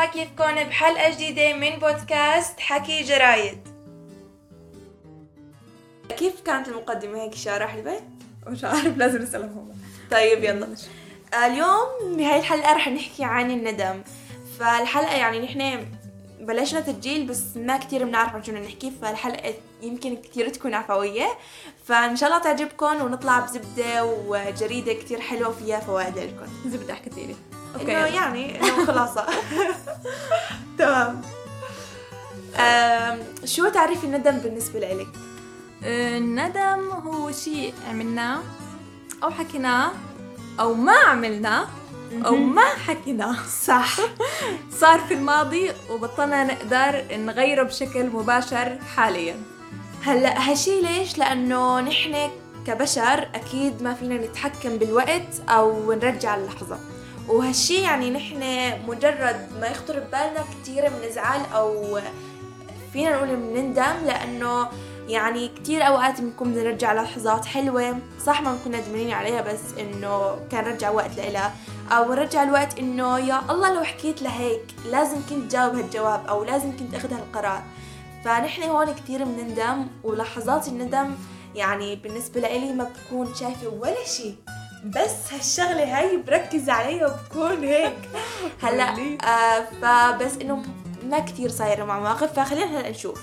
مرحبا كيفكم بحلقة جديدة من بودكاست حكي جرايد. كيف كانت المقدمة هيك شارح البيت؟ مش عارف لازم نسألهم هم. طيب يلا. اليوم بهاي الحلقة رح نحكي عن الندم. فالحلقة يعني نحن بلشنا تسجيل بس ما كتير بنعرف عن شو بدنا نحكي فالحلقة يمكن كتير تكون عفوية. فإن شاء الله تعجبكم ونطلع بزبدة وجريدة كتير حلوة وفيها فوائد لكم. زبدة حكت لي أوكي. إنه يعني إنه خلاصة. تمام. شو تعريف الندم بالنسبة لإلك؟ الندم هو شيء عملناه أو حكيناه أو ما عملناه أو. ما حكيناه. صح. صار في الماضي وبطلنا نقدر نغيره بشكل مباشر حاليا. هلأ هالشي ليش؟ لأنه نحن كبشر أكيد ما فينا نتحكم بالوقت أو نرجع اللحظة. وهالشي يعني نحن مجرد ما يخطر ببالنا كتير بنزعل أو فينا نقول بنندم لأنه يعني كتير أوقات بنكون بدنا نرجع لحظات حلوة صح ما بنكون ندمانين عليها بس إنه كان رجع وقت لإلها. أو نرجع الوقت إنه يا الله لو حكيت لهيك لازم كنت جاوب هالجواب أو لازم كنت أخذ هالقرار. فنحن هون كتير بنندم ولحظات الندم يعني بالنسبة لإلي ما بكون شايفة ولا شيء بس هالشغلة هاي بركز عليها وبكون هيك هلا? آه فبس إنه ما كتير صايرة مع مواقف فخلينا هلا نشوف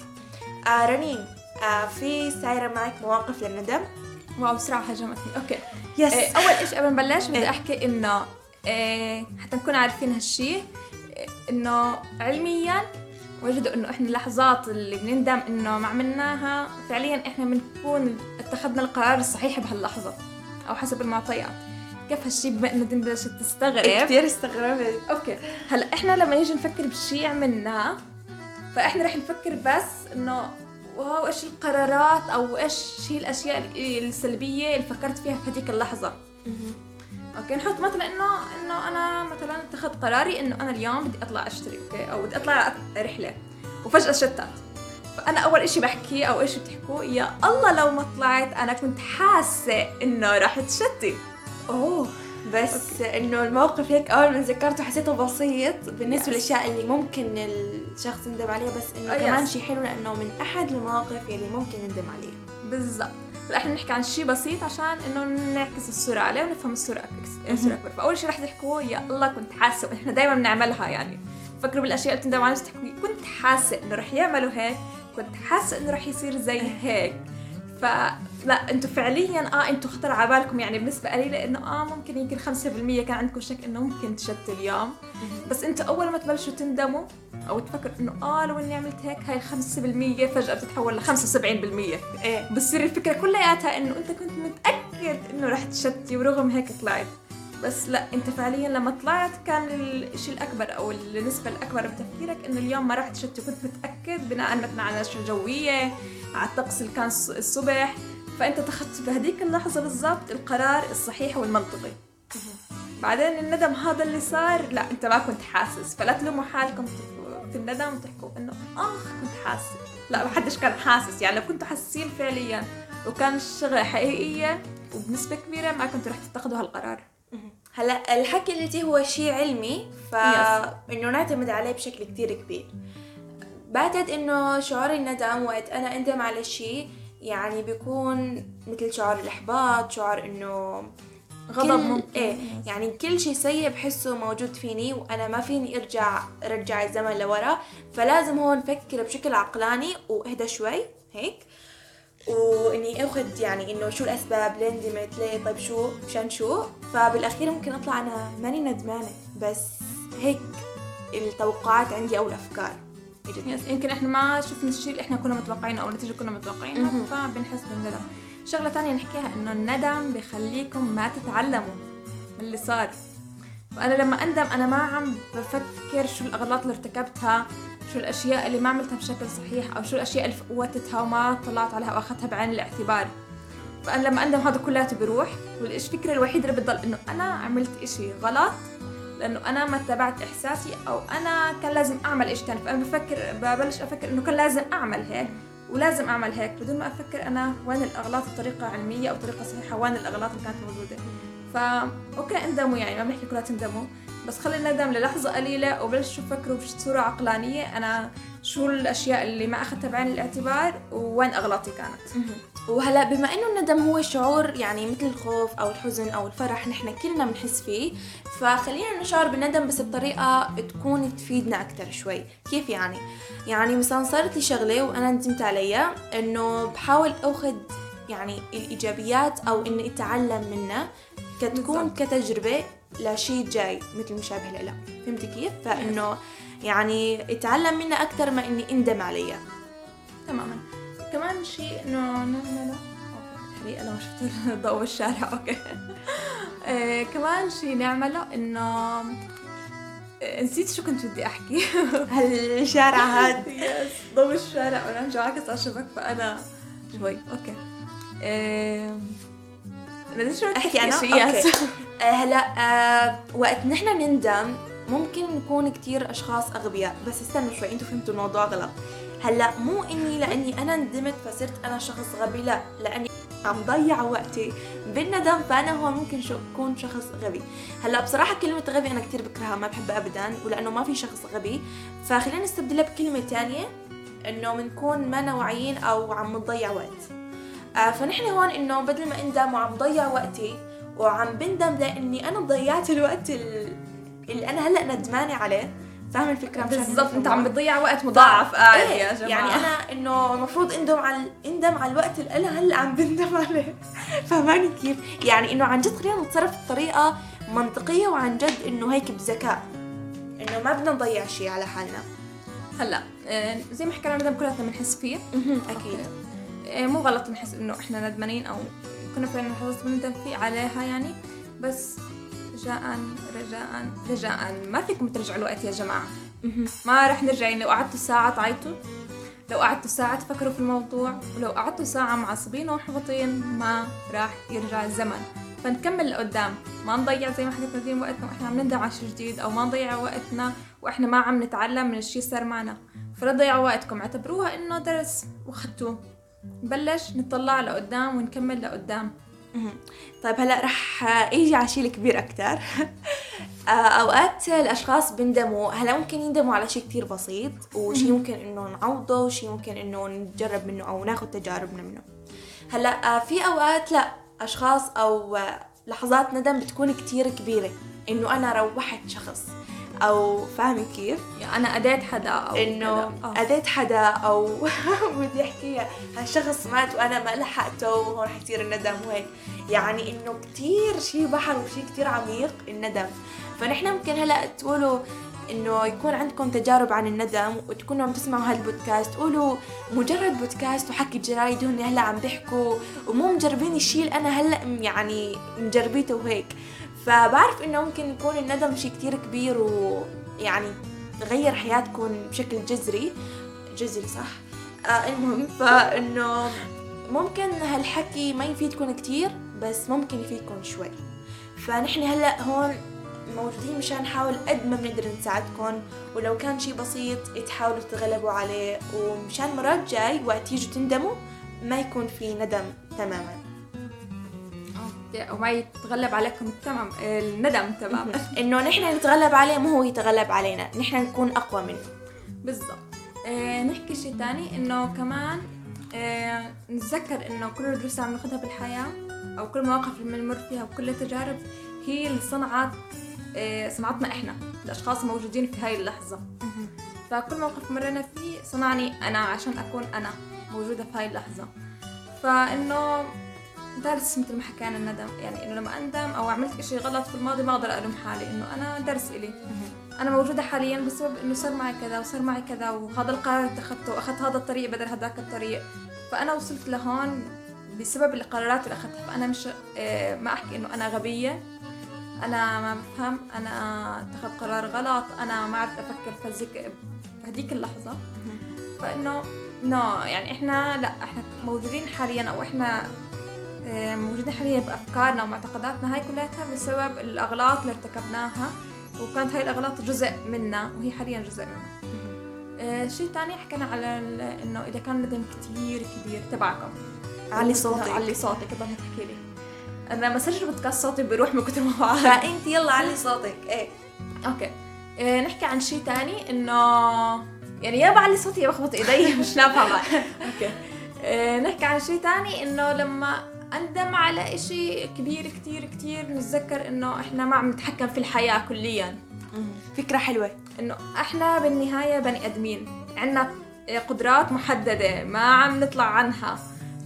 آه رنين آه في صايرة معك مواقف للندم؟ wow بسرعة هجمتني okay yes إيه، أول شيء قبل ما نبلش بدي إيه. أحكي إنه إيه، حتى نكون عارفين هالشيء إنه علميا وجدوا إنه إحنا اللحظات اللي بنندم إنه ما عملناها فعليا إحنا بنكون اتخذنا القرار الصحيح بهاللحظة أو حسب المعطيات. كيف هالشيء بما دين بلشت تستغرب؟ كتير استغربت. okay. هلأ إحنا لما نيجي نفكر بشيء عملناه فإحنا رح نفكر بس إنه wow إيش القرارات أو إيش هي الأشياء السلبية اللي فكرت فيها في هذيك اللحظة. okay نحط مثلا إنه إنه أنا مثلا اتخذت قراري إنه أنا اليوم بدي أطلع أشتري okay أو بدي أطلع رحلة. وفجأة شتت. فأنا أول إشي بحكيه أو إيش بتحكوا يا الله لو ما طلعت أنا كنت حاسة إنه راح تشتت أوه بس إنه الموقف هيك أول ما ذكرته حسيته بسيط بالنسبة Yes. للأشياء اللي ممكن الشخص يندم عليها بس إنه Oh, كمان yes. شيء حلو لأنه من أحد المواقف يلي ممكن نندم عليه. بالضبط. هلا إحنا نحكي عن شيء بسيط عشان إنه نعكس الصورة عليه ونفهم الصورة اكبر الصورة اكبر فاول شيء رح تحكوا يا الله كنت حاسة إحنا دائما بنعملها يعني. فكروا بالأشياء اللي بتندم عليها تحكوا كنت حاسة إنه رح يعملوا هيك كنت حاسة إنه رح يصير زي هيك. فلا أنتم فعليا آه أنتم خطر على بالكم. يعني بنسبه قليله انه آه ممكن يمكن 5% كان عندكم شك إنه ممكن تشتوا اليوم. بس أنتوا أول ما تبلشوا تندموا أو تفكروا إنه آه لو إني عملت هيك هاي 5% فجأة بتتحول ل 75% إيه. بتصير الفكرة كلياتها إنه أنت كنت متأكد إنه رح تشتي ورغم هيك طلعت. بس لا انت فعليا لما طلعت كان الشيء الأكبر أو النسبة الأكبر بتفكيرك إنه اليوم ما رح تشتي وكنت متأكد بناء مثلا على النشرة الجوية على الطقس اللي كان الص- الصبح. فأنت اتخذت بهديك اللحظة بالضبط القرار الصحيح والمنطقي. بعدين الندم هذا اللي صار لا أنت ما كنت حاسس. فلا تلوموا حالكم في الندم وتحكوا إنه آخ كنت حاسس. لا ما حدش كان حاسس. يعني لو كنتوا حاسين فعليا وكان الشغله حقيقيه وبنسبة كبيرة ما كنتوا رح تتخذوا هالقرار. هلا الحكي اللي هو شيء علمي فانه نعتمد عليه بشكل كتير كبير. بعتقد إنه شعور الندم وقت أنا أندم على شيء يعني بيكون مثل شعور الإحباط شعور إنه غضب كل ممكن. إيه يعني كل شيء سيء بحسه موجود فيني وأنا ما فيني أرجع أرجع الزمن لورا فلازم هون أفكر بشكل عقلاني وإهدى شوي هيك؟ وإني أخذ يعني إنه شو الأسباب ليه ندمت ليه؟ طيب شو؟ مشان شو؟ فبالأخير ممكن أطلع أنا ماني ندمانة بس هيك التوقعات عندي أو الأفكار. يس يمكن إحنا ما شفنا الشيء اللي إحنا كنا متوقعينه أو النتيجة كنا متوقعينها. فبنحس بالندم. شغلة تانية نحكيها إنه الندم بخليكم ما تتعلموا من اللي صار. فانا لما أندم أنا ما عم بفكر شو الأغلاط اللي ارتكبتها. شو الأشياء اللي ما عملتها بشكل صحيح أو شو الأشياء اللي فوتتها وما طلعت عليها واخذتها بعين الاعتبار. فأنا لما أندم هذا كلياته بيروح والفكرة الوحيدة اللي بتضل إنه أنا عملت إشي غلط لأنه أنا ما اتبعت إحساسي أو أنا كان لازم أعمل إيش تاني. فأنا بفكر ببلش أفكر إنه كان لازم أعمل هيك ولازم أعمل هيك بدون ما أفكر أنا وين الأغلاط بطريقة علمية أو طريقة صحيحة وين الأغلاط اللي كانت موجودة. فا okay اندموا يعني ما بنحكي كلها تندموا بس خلي الندم للحظة قليلة وبلشوا فكروا بصورة عقلانية. أنا شو الأشياء اللي ما أخذتها بعين الاعتبار وين أغلاطي كانت. وهلا بما إنه الندم هو شعور يعني مثل الخوف أو الحزن أو الفرح نحن كلنا بنحس فيه فخلينا نشعر بالندم بس بطريقة تكون تفيدنا أكثر شوي. كيف يعني؟ يعني مثلا صارت لي شغلة وأنا ندمت عليها إنه بحاول أخذ يعني الإيجابيات أو إني أتعلم منها كتكون كتجربة لشيء جاي مثل مشابه لها فهمتي كيف؟ فإنه يعني اتعلم منها أكثر ما إني إندم عليها. تماما. كمان شيء إنه نعمله حريقه لما شفت ضوء الشارع. okay. آه كمان شيء نعمله إنه آه، نسيت شو كنت بدي أحكي. هالشارع هاد. yes ضوء الشارع. وأنا عاكس على الشبك فانا شوي. okay. بدي شو أحكي أنا؟ okay. آه، هلا آه وقت نحن نندم ممكن نكون كتير أشخاص أغبياء بس استنوا شوي أنتوا فهمتوا الموضوع غلط. هلا مو إني لأني أنا ندمت فصرت أنا شخص غبي لا لأني عم ضيع وقتي بالندم فأنا هون ممكن شو أكون شخص غبي. هلا بصراحة كلمة غبي أنا كتير بكرهها ما بحبها ابدا ولأنه ما في شخص غبي. فخلينا نستبدلها بكلمة تانية إنه بنكون ما واعيين أو عم نضيع وقت. فنحن هون إنه بدل ما إندم وعم ضيع وقتي وعم بندم لأني أنا ضيعت الوقت ال- اللي أنا هلأ ندمانه عليه فاهم الفكرة؟ بالضبط أنت؟ عم بتضيع وقت مضاعف. قاعد إيه، يا جماعة. يعني أنا إنه المفروض إندم على إندم على الوقت اللي أنا هلأ عم بندم عليه. فهماني كيف؟ يعني إنه عن جد خلينا نتصرف بطريقة منطقية وعن جد إنه هيك بذكاء. إنه ما بدنا نضيع شيء على حالنا. هلأ آه، زي ما حكينا الندم كلنا بنحس فيه. أكيد. آه، مو غلط نحس إنه إحنا ندمانين أو كنا فعلا لحظات بندم فيه عليها يعني بس رجاء رجاء رجاء ما فيكم ترجعوا الوقت يا جماعة. ما رح نرجع يعني لو قعدتوا ساعة تعيطوا. لو قعدتوا ساعة تفكروا في الموضوع. ولو قعدتوا ساعة معصبين ومحبطين ما راح يرجع الزمن. فنكمل لقدام. ما نضيع زي ما حكيت نادين وقتنا وإحنا عم نندم على شيء جديد أو ما نضيع وقتنا وإحنا ما عم نتعلم من الشيء صار معنا. فلا تضيعوا وقتكم. اعتبروها إنه درس وأخدتوه. نبلش نطلع لقدام ونكمل لقدام. طيب هلا رح أجي على شيء الكبير أكثر أوقات الأشخاص بيندموا. هلا ممكن يندموا على شيء كتير بسيط وشيء ممكن إنه نعوضه وشيء ممكن إنه نتجرب منه أو ناخذ تجاربنا منه. هلا آه، في أوقات لا أشخاص أو آه، لحظات ندم بتكون كتير كبيرة إنه أنا روحت شخص. أو فاهمة كيف؟ أنا أديت حدا أو إنه كذا. آه. اذيت حدا أو بدي احكيها هالشخص مات وأنا ما لحقته وهون حيصير الندم وهيك. يعني إنه كتير شيء بحر وشيء كتير عميق الندم. فنحن ممكن هلأ تقولوا إنه يكون عندكم تجارب عن الندم وتكونوا عم تسمعوا هالبودكاست. قولوا مجرد بودكاست وحكي جرايد هن هلأ عم بيحكوا ومو مجربين الشيء اللي أنا هلأ يعني مجربيته وهيك. فبعرف إنه ممكن يكون الندم شيء كتير كبير ويعني غير حياتكم بشكل جذري. جذري صح؟ آه المهم فإنه ممكن هالحكي ما يفيدكم كتير بس ممكن يفيدكم شوي. فنحن هلأ هون موجودين مشان نحاول قد ما بنقدر نساعدكم ولو كان شي بسيط تحاولوا تتغلبوا عليه ومشان مرات جاي وقت يجوا تندموا ما يكون في ندم تماما. وما يتغلب عليكم تمام الندم تماما إنه نحن نتغلب عليه مو هو يتغلب علينا نحن نكون أقوى منه. بالضبط. آه نحكي شيء تاني إنه كمان آه نتذكر إنه كل الدروس اللي عم ناخذها بالحياة أو كل المواقف اللي بنمر فيها وكل التجارب هي اللي صنعت آه صنعتنا إحنا الأشخاص الموجودين في هاي اللحظة. فكل موقف مرينا فيه صنعني أنا عشان أكون أنا موجودة في هاي اللحظة. فإنه درس مثل ما حكينا الندم يعني إنه لما اندم أو عملت إشي غلط في الماضي ما أقدر ألوم حالي إنه أنا درس إلي. أنا موجودة حاليا بسبب إنه صار معي كذا وصار معي كذا وهذا القرار اتخذته واخذت هذا الطريق بدل هذاك الطريق. فأنا وصلت لهون بسبب القرارات اللي أخذتها. فأنا مش آه، ما أحكي إنه أنا غبية. أنا ما بفهم. أنا اتخذ قرار غلط. أنا ما عرفت أفكر في هذيك بهذيك اللحظة. فإنه نو يعني إحنا لا إحنا موجودين حاليا أو إحنا موجودين حاليا بافكارنا ومعتقداتنا هاي كلها بسبب الأغلاط اللي ارتكبناها وكانت هاي الأغلاط جزء منا وهي حاليا جزء منا. آه، شيء تاني حكينا على إنه إذا كان ندم كتير كبير تبعكم. علي صوتك. علي صوتك ضل تحكي لي. أنا لما اسجل بودكاست صوتي بيروح من كتر ما بعرف. فأنت يلا علي صوتك. إيه. okay. إيه نحكي عن شيء تاني إنه يعني يا بعلي صوتي يا بخبط إيدي مش نافعة. معي okay. إيه نحكي عن شيء تاني إنه لما اندم على إشي كبير كتير كتير. نتذكر إنه إحنا ما عم نتحكم في الحياة كليا. فكرة حلوة. إنه إحنا بالنهاية بني آدمين. عنا قدرات محددة ما عم نطلع عنها.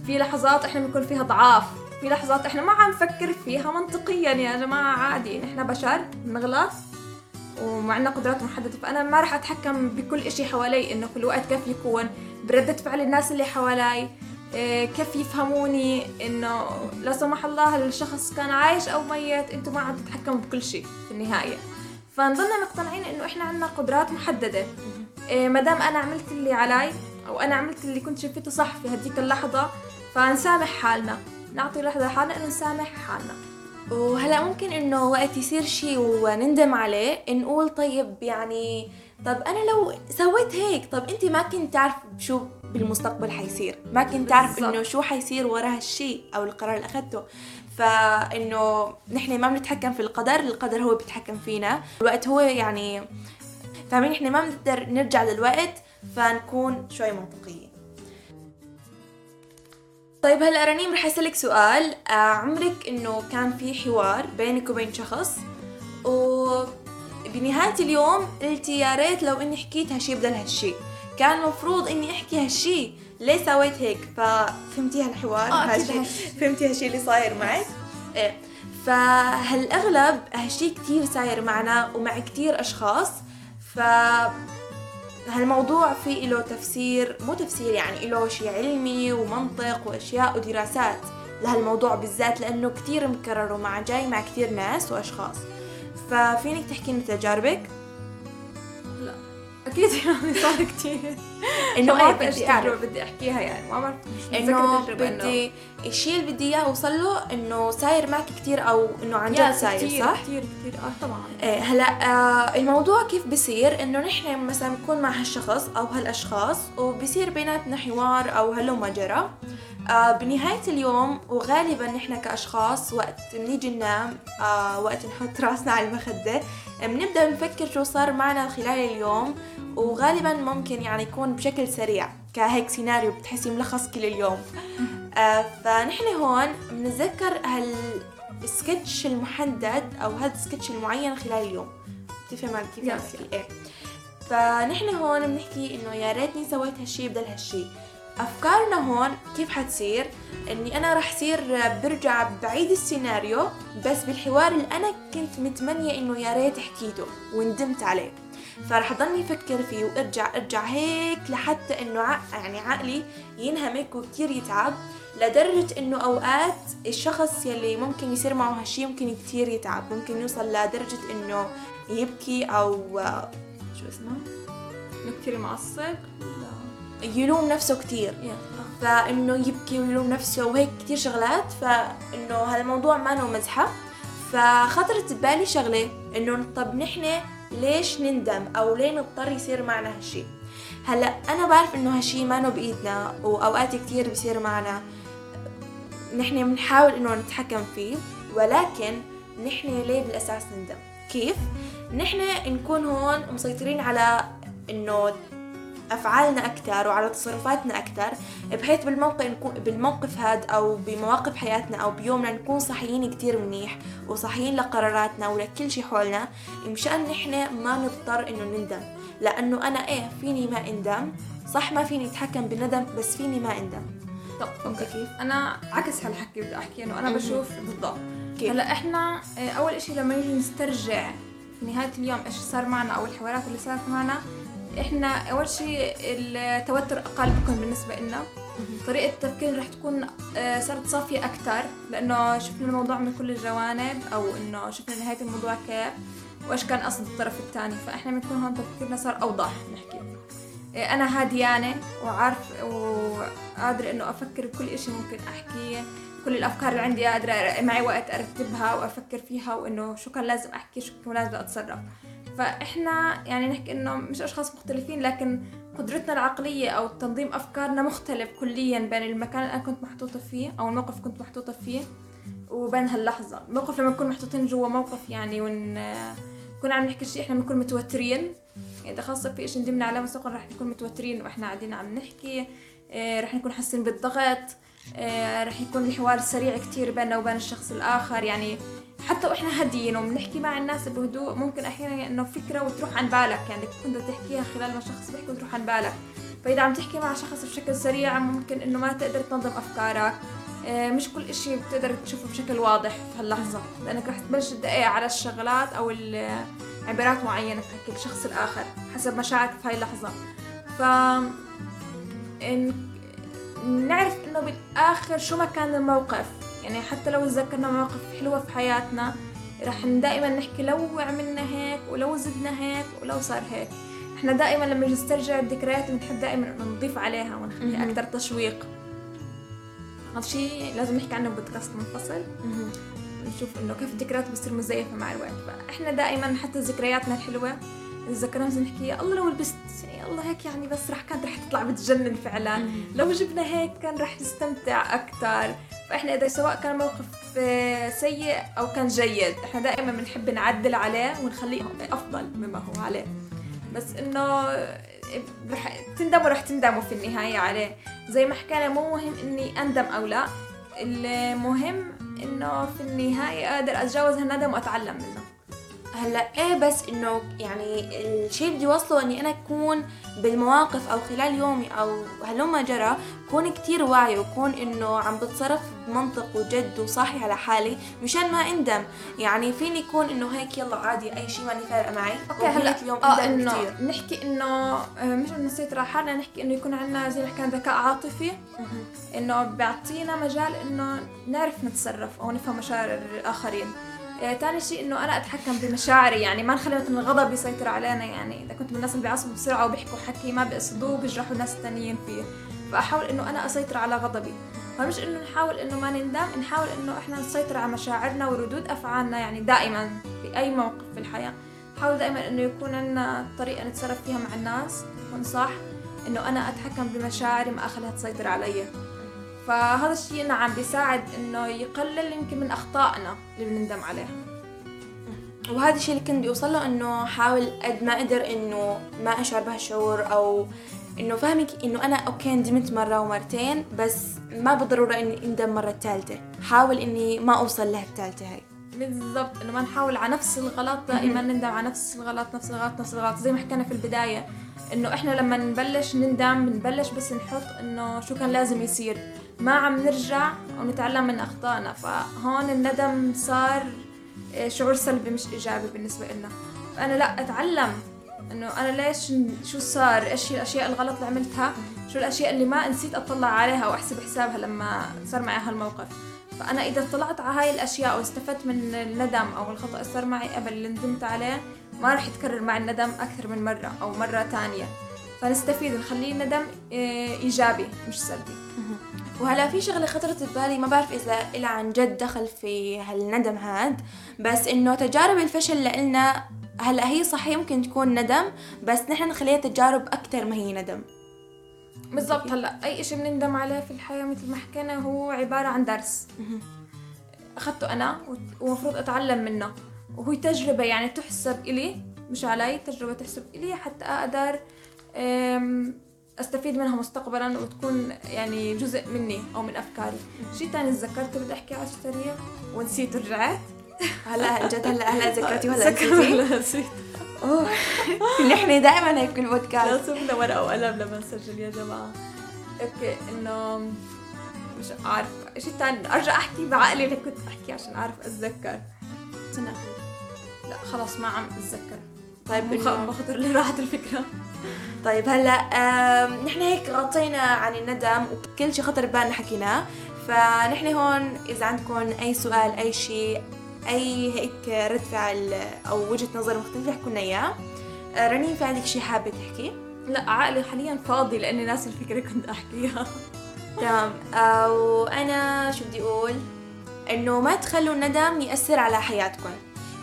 في لحظات إحنا بنكون فيها ضعاف. في لحظات إحنا ما عم نفكر فيها منطقيا يا جماعة عادي. نحن بشر بنغلط ومعنا قدرات محددة. فأنا ما راح أتحكم بكل إشي حوالي إنه كل وقت كيف يكون. بردة فعل الناس اللي حوالي. كيف يفهموني إنه لا سمح الله الشخص كان عايش أو ميت أنتم ما عم تتحكموا بكل شيء في النهاية. فنضلنا مقتنعين إنه إحنا عنا قدرات محددة. إيه ما دام أنا عملت اللي علي أو أنا عملت اللي كنت شفته صح في هديك اللحظة فنسامح حالنا. نعطي لحظة لحالنا إنه نسامح حالنا. وهلا ممكن إنه وقت يصير شيء ونندم عليه نقول طيب يعني طب أنا لو سويت هيك طب أنت ما كنت تعرف شو بالمستقبل حيصير. ما كنت تعرف. إنه شو حيصير ورا هالشيء أو القرار اللي أخذته. فإنه نحن ما بنتحكم في القدر القدر هو بيتحكم فينا. الوقت هو يعني فاهمين؟ إحنا ما بنقدر نرجع للوقت فنكون شوي منطقيين. طيب هلا رنيم رح أسألك سؤال. آه عمرك إنه كان في حوار بينك وبين شخص؟ وبنهاية اليوم قلتي يا ريت لو إني حكيت هالشي بدل هالشي. كان المفروض إني أحكي هالشي. ليه سويت هيك ففهمتي هالحوار آه، هالشي. فهمتي هالشي اللي صاير معك؟ إيه. فهالأغلب هالشي كتير صاير معنا ومع كتير أشخاص. ف هالموضوع في له تفسير مو تفسير يعني له شيء علمي ومنطق وأشياء ودراسات لهالموضوع بالذات لأنه كتير مكرر ومع جاي مع كتير ناس وأشخاص. ففينك تحكي لنا تجاربك؟ أكيد يعني صار كتير. إنه ما إيش بدي اعرف تجربة بدي أحكيها يعني ما بعرف إنه بدي الشيء اللي بدي إياه أوصل له إنه صاير معك كتير أو إنه عن جد صاير كتير صح؟ كتير كتير. آه طبعا. إيه هلأ آه الموضوع كيف بصير؟ إنه نحن مثلا بنكون مع هالشخص أو هالأشخاص وبصير بيناتنا حوار أو هلو جرى آه بنهاية اليوم وغالبا نحن كأشخاص وقت بنيجي ننام آه وقت نحط راسنا على المخدة بنبدأ نفكر شو صار معنا خلال اليوم وغالبا ممكن يعني يكون بشكل سريع كهيك سيناريو بتحسي ملخص كل اليوم. آه فنحن هون بنتذكر هال السكتش المحدد أو هذا السكتش المعين خلال اليوم. بتفهم علي كيف إيه. فنحن هون بنحكي إنه يا ريتني سويت هالشي بدل هالشي. أفكارنا هون كيف حتصير؟ إني أنا رح صير برجع بعيد السيناريو بس بالحوار اللي أنا كنت متمنية إنه يا ريت حكيته وندمت عليه. فرح ضلني أفكر فيه وأرجع أرجع هيك لحتى إنه ع... يعني عقلي ينهمك وكتير يتعب لدرجة إنه أوقات الشخص يلي ممكن يصير معه هالشي ممكن كتير يتعب ممكن يوصل لدرجة إنه يبكي أو شو اسمه؟ إنه كتير معصب يلوم نفسه كتير. يا فإنه يبكي ويلوم نفسه وهيك كتير شغلات. فإنه هالموضوع ما له مزحة. فخطرت ببالي شغلة إنه طب نحن ليش نندم أو ليه نضطر يصير معنا هالشي؟ هلأ أنا بعرف إنه هالشي ما بإيدنا وأوقات كتير بيصير معنا. نحن بنحاول إنه نتحكم فيه ولكن نحن ليه بالأساس نندم؟ كيف؟ نحن نكون هون مسيطرين على إنه أفعالنا أكثر وعلى تصرفاتنا أكثر بحيث بالموقف نكون بالموقف هذا أو بمواقف حياتنا أو بيومنا نكون صحيين كتير منيح وصحيين لقراراتنا ولكل شي حولنا مشان نحن ما نضطر إنه نندم لأنه أنا إيه فيني ما أندم صح ما فيني أتحكم بالندم بس فيني ما أندم طب فهمتي كيف؟ أنا عكس هالحكي بدي أحكي إنه أنا. بشوف بالضبط كيف؟ هلأ إحنا آه، أول إشي لما نيجي نسترجع في نهاية اليوم إيش صار معنا أو الحوارات اللي صارت معنا إحنا أول شيء التوتر أقل بكون بالنسبة لنا. طريقة التفكير رح تكون آه، صارت صافية أكتر لأنه شفنا الموضوع من كل الجوانب أو إنه شفنا نهاية الموضوع كيف وإيش كان قصد الطرف الثاني. فإحنا بنكون هون تفكيرنا صار أوضح نحكي آه، أنا هاديانة وعارف وقادرة إنه أفكر بكل إشي ممكن أحكيه كل الأفكار اللي عندي قادرة معي وقت أرتبها وأفكر فيها وإنه شو كان لازم أحكي شو كان لازم أتصرف. فإحنا يعني نحكي إنه مش أشخاص مختلفين لكن قدرتنا العقلية أو تنظيم أفكارنا مختلف كليا بين المكان اللي أنا كنت محطوطة فيه أو الموقف كنت محطوطة فيه وبين هاللحظة. الموقف لما نكون محطوطين جوا موقف يعني ون بكون عم نحكي شيء إحنا بنكون متوترين. يعني إذا خاصة في شيء ندمنا عليه مسبقا رح نكون متوترين وإحنا قاعدين عم نحكي آه، رح نكون حاسين بالضغط آه، رح يكون الحوار سريع كتير بيننا وبين الشخص الآخر. يعني حتى وإحنا هاديين وبنحكي مع الناس بهدوء ممكن أحيانا إنه فكرة وتروح عن بالك يعني كنت تحكيها خلال ما شخص بيحكي وتروح عن بالك. فإذا عم تحكي مع شخص بشكل سريع ممكن إنه ما تقدر تنظم أفكارك. آه، مش كل إشي بتقدر تشوفه بشكل واضح في هاللحظة لأنك رح تبلش تدقق على الشغلات أو عبارات معينة في حكي الشخص الآخر حسب مشاعرك في هاي اللحظة. ف. نعرف إنه بالآخر شو ما كان الموقف. يعني حتى لو تذكرنا مواقف حلوة في حياتنا رح دائما نحكي لو عملنا هيك ولو زدنا هيك ولو صار هيك. إحنا دائما لما نسترجع الذكريات بنحب دائما نضيف عليها ونخليها أكثر تشويق. هذا الشيء لازم نحكي عنه بودكاست منفصل. نشوف إنه كيف الذكريات بتصير مزيفة مع الوقت فاحنا دائما حتى ذكرياتنا الحلوة نتذكرها لازم نحكي يا الله لو لبست يا الله هيك يعني بس رح كانت رح تطلع بتجنن فعلا. لو جبنا هيك كان رح نستمتع أكثر فإحنا إذا سواء كان موقف آه، سيء أو كان جيد إحنا دائما بنحب نعدل عليه ونخليه أفضل مما هو عليه. بس إنه رح تندموا رح تندموا في النهاية عليه. زي ما حكينا مو مهم إني أندم أو لا. المهم إنه في النهاية أقدر اتجاوز هالندم وأتعلم منه. هلا إيه بس إنه يعني الشيء اللي بدي اوصله إني أنا أكون بالمواقف أو خلال يومي أو هلما جرى كون كتير واعي وكون إنه عم بتصرف بمنطق وجد وصاحي على حالي مشان ما أندم. يعني فيني يكون إنه هيك يلا عادي أي شيء ماني فارقة معي. أوكي هلا اليوم آه إنه كتير. نحكي إنه مش انه نسيت حالنا نحكي إنه يكون عندنا زي ما حكينا ذكاء عاطفي. إنه بيعطينا مجال إنه نعرف نتصرف أو نفهم مشاعر الآخرين. ثاني آه، شيء إنه أنا أتحكم بمشاعري يعني ما نخلي مثلا الغضب يسيطر علينا. يعني إذا كنت من الناس اللي بيعصبوا بسرعة وبيحكوا حكي ما بيقصدوه بيجرحوا الناس الثانيين فيه. فأحاول إنه أنا أسيطر على غضبي. فمش إنه نحاول إنه ما نندم نحاول إنه إحنا نسيطر على مشاعرنا وردود أفعالنا يعني دائما في أي موقف في الحياة. نحاول دائما إنه يكون عندنا طريقة نتصرف فيها مع الناس تكون صح. إنه أنا أتحكم بمشاعري ما أخليها تسيطر علي. فهذا الشيء نعم بيساعد إنه يقلل يمكن من أخطائنا اللي بنندم عليها. وهذا الشيء اللي كنت بدي اوصله إنه حاول قد ما أقدر إنه ما أشعر بهالشعور أو إنه فهمك إنه أنا أوكي ندمت مرة ومرتين بس ما بالضرورة إني أندم مرة ثالثه حاول إني ما أوصل لها الثالثه هاي. بالضبط إنه ما نحاول على نفس الغلط دائما نندم على نفس الغلط نفس الغلط نفس الغلط. زي ما حكينا في البداية إنه إحنا لما نبلش نندم بنبلش بس نحط إنه شو كان لازم يصير. ما عم نرجع ونتعلم من أخطائنا فهون الندم صار آه، شعور سلبي مش إيجابي بالنسبة لنا فأنا لا أتعلم إنه أنا ليش شو صار إيش الأشياء الغلط اللي عملتها شو الأشياء اللي ما نسيت أطلع عليها وأحسب حسابها لما صار معي هالموقف. فأنا إذا طلعت على هاي الأشياء واستفدت من الندم أو الخطأ اللي صار معي قبل اللي ندمت عليه ما راح يتكرر مع الندم أكثر من مرة أو مرة تانية. فنستفيد نخليه ندم آه، إيجابي مش سلبي. وهلا في شغلة خطرت ببالي ما بعرف إذا إلها عن جد دخل في هالندم هاد بس إنه تجارب الفشل لإلنا هلأ هي صحيح ممكن تكون ندم بس نحن نخليها تجارب أكثر ما هي ندم. بالضبط هلأ أي شيء بنندم عليه في الحياة مثل ما حكينا هو عبارة عن درس. أخذته أنا ومفروض أتعلم منه وهي تجربة يعني تحسب إلي مش علي تجربة تحسب إلي حتى أقدر أستفيد منها مستقبلا وتكون يعني جزء مني أو من أفكاري. شيء ثاني تذكرته بدي أحكي على السريع ونسيت ورجعت هلا جد هلا هلا ذكرتي ولا نسيتي؟ أوه. نحن دائما هيك بالبودكاست. لازم ورقة وقلم لما نسجل يا جماعة. أوكي إنه مش عارف. شيء ثاني أرجع أحكي بعقلي اللي كنت أحكي عشان أعرف أتذكر. سنة لا خلاص ما عم أتذكر. طيب بخطر لي راحت الفكرة. طيب هلأ نحن هيك غطينا عن الندم وكل شيء خطر ببالنا حكيناه فنحن هون إذا عندكم أي سؤال أي شيء أي هيك رد فعل أو وجهة نظر مختلفة احكوا لنا إياه. آه، رنين في عندك شيء حابة تحكي؟ لا عقلي حاليا فاضي لأني ناس الفكرة كنت أحكيها. تمام. آه، وأنا شو بدي أقول؟ إنه ما تخلوا الندم يأثر على حياتكم.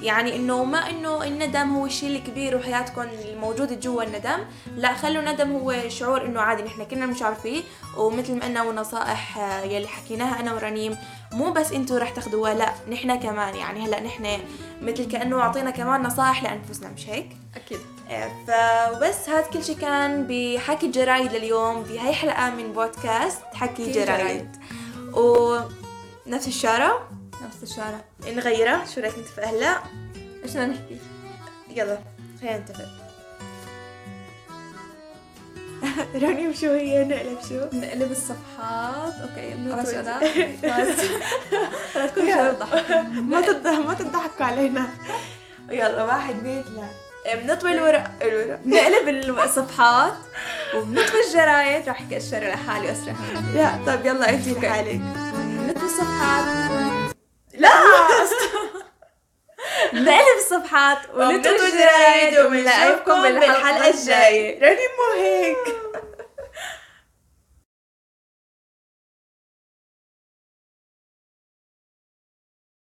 يعني إنه ما إنه الندم هو الشيء الكبير وحياتكم الموجود جوا الندم. لا خلوا الندم هو شعور إنه عادي نحن كلنا بنشعر فيه ومثل ما قلنا والنصائح آه، يلي حكيناها أنا ورنيم مو بس أنتوا رح تاخذوها لا نحن كمان. يعني هلأ نحن مثل كأنه أعطينا كمان نصائح لأنفسنا مش هيك؟ أكيد. آه، فبس هذا كل شيء كان بحكي الجرايد لليوم بهاي حلقة من بودكاست حكي حكي الجرايد ونفس الشارع. نفس الشارع نغيرها شو رأيك نتفق هلا؟ إيش بدنا نحكي؟ يلا خلينا نتفق. راني شو هي؟ نقلب شو؟ نقلب الصفحات. أوكي. خلاص أنا خلاص. كل شيء ما تضحك ما تضحكوا علينا. يلا واحد اثنين ثلاثة بنطوي الورق. الورق. نقلب الصفحات وبنطوي الجرايد. راح احكي اشتري لحالي اسرع لا طيب يلا انتي لحالك. نطوي الصفحات. ونطوي الجرايد الجرايد وبنلاقيكم بالحلقة الجاية. راني مو هيك.